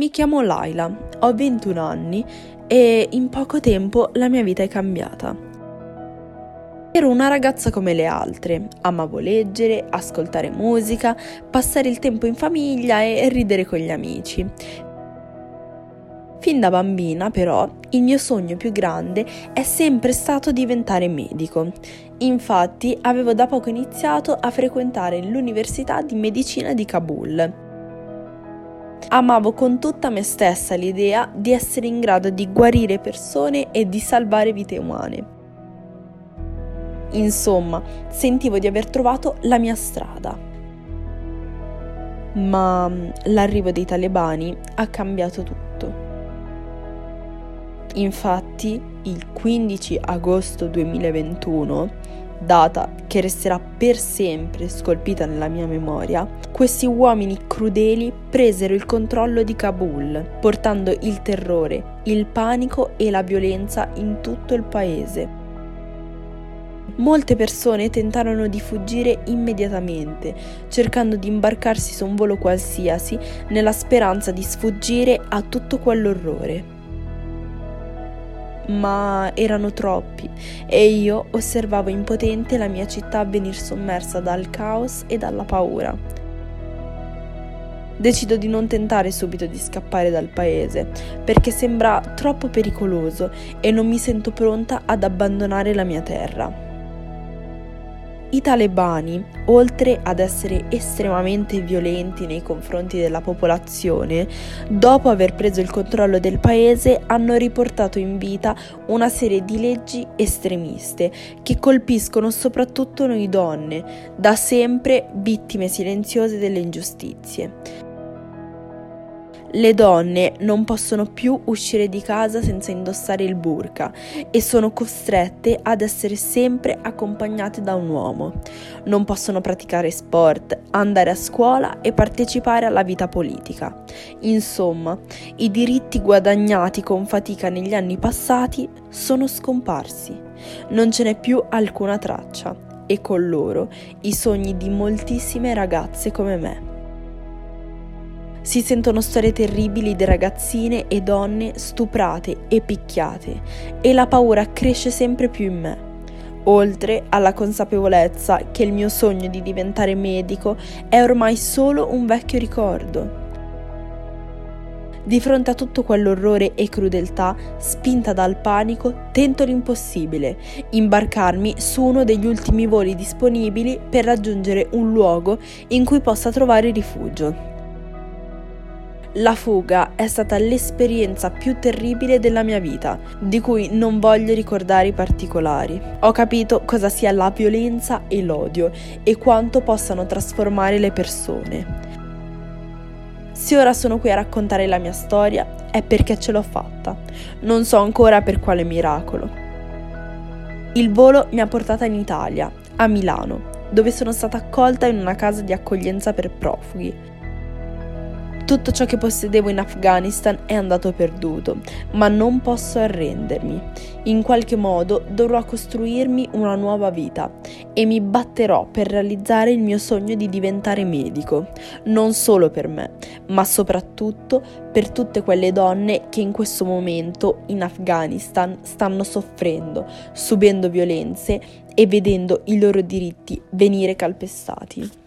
Mi chiamo Laila, ho 21 anni e in poco tempo la mia vita è cambiata. Ero una ragazza come le altre, amavo leggere, ascoltare musica, passare il tempo in famiglia e ridere con gli amici. Fin da bambina, però, il mio sogno più grande è sempre stato diventare medico. Infatti, avevo da poco iniziato a frequentare l'Università di Medicina di Kabul. Amavo con tutta me stessa l'idea di essere in grado di guarire persone e di salvare vite umane. Insomma, sentivo di aver trovato la mia strada. Ma mm, l'arrivo dei talebani ha cambiato tutto. Infatti, il 15 agosto 2021, data che resterà per sempre scolpita nella mia memoria, questi uomini crudeli presero il controllo di Kabul, portando il terrore, il panico e la violenza in tutto il paese. Molte persone tentarono di fuggire immediatamente, cercando di imbarcarsi su un volo qualsiasi nella speranza di sfuggire a tutto quell'orrore ma erano troppi e io osservavo impotente la mia città venir sommersa dal caos e dalla paura. Decido di non tentare subito di scappare dal paese perché sembra troppo pericoloso e non mi sento pronta ad abbandonare la mia terra. I talebani, oltre ad essere estremamente violenti nei confronti della popolazione, dopo aver preso il controllo del paese hanno riportato in vita una serie di leggi estremiste che colpiscono soprattutto noi donne, da sempre vittime silenziose delle ingiustizie. Le donne non possono più uscire di casa senza indossare il burka e sono costrette ad essere sempre accompagnate da un uomo. Non possono praticare sport, andare a scuola e partecipare alla vita politica. Insomma, i diritti guadagnati con fatica negli anni passati sono scomparsi. Non ce n'è più alcuna traccia e con loro i sogni di moltissime ragazze come me. Si sentono storie terribili di ragazzine e donne stuprate e picchiate e la paura cresce sempre più in me. Oltre alla consapevolezza che il mio sogno di diventare medico è ormai solo un vecchio ricordo. Di fronte a tutto quell'orrore e crudeltà, spinta dal panico, tento l'impossibile, imbarcarmi su uno degli ultimi voli disponibili per raggiungere un luogo in cui possa trovare rifugio. La fuga è stata l'esperienza più terribile della mia vita, di cui non voglio ricordare i particolari. Ho capito cosa sia la violenza e l'odio e quanto possano trasformare le persone. Se ora sono qui a raccontare la mia storia è perché ce l'ho fatta. Non so ancora per quale miracolo. Il volo mi ha portata in Italia, a Milano, dove sono stata accolta in una casa di accoglienza per profughi. Tutto ciò che possedevo in Afghanistan è andato perduto, ma non posso arrendermi. In qualche modo dovrò costruirmi una nuova vita e mi batterò per realizzare il mio sogno di diventare medico, non solo per me, ma soprattutto per tutte quelle donne che in questo momento in Afghanistan stanno soffrendo, subendo violenze e vedendo i loro diritti venire calpestati.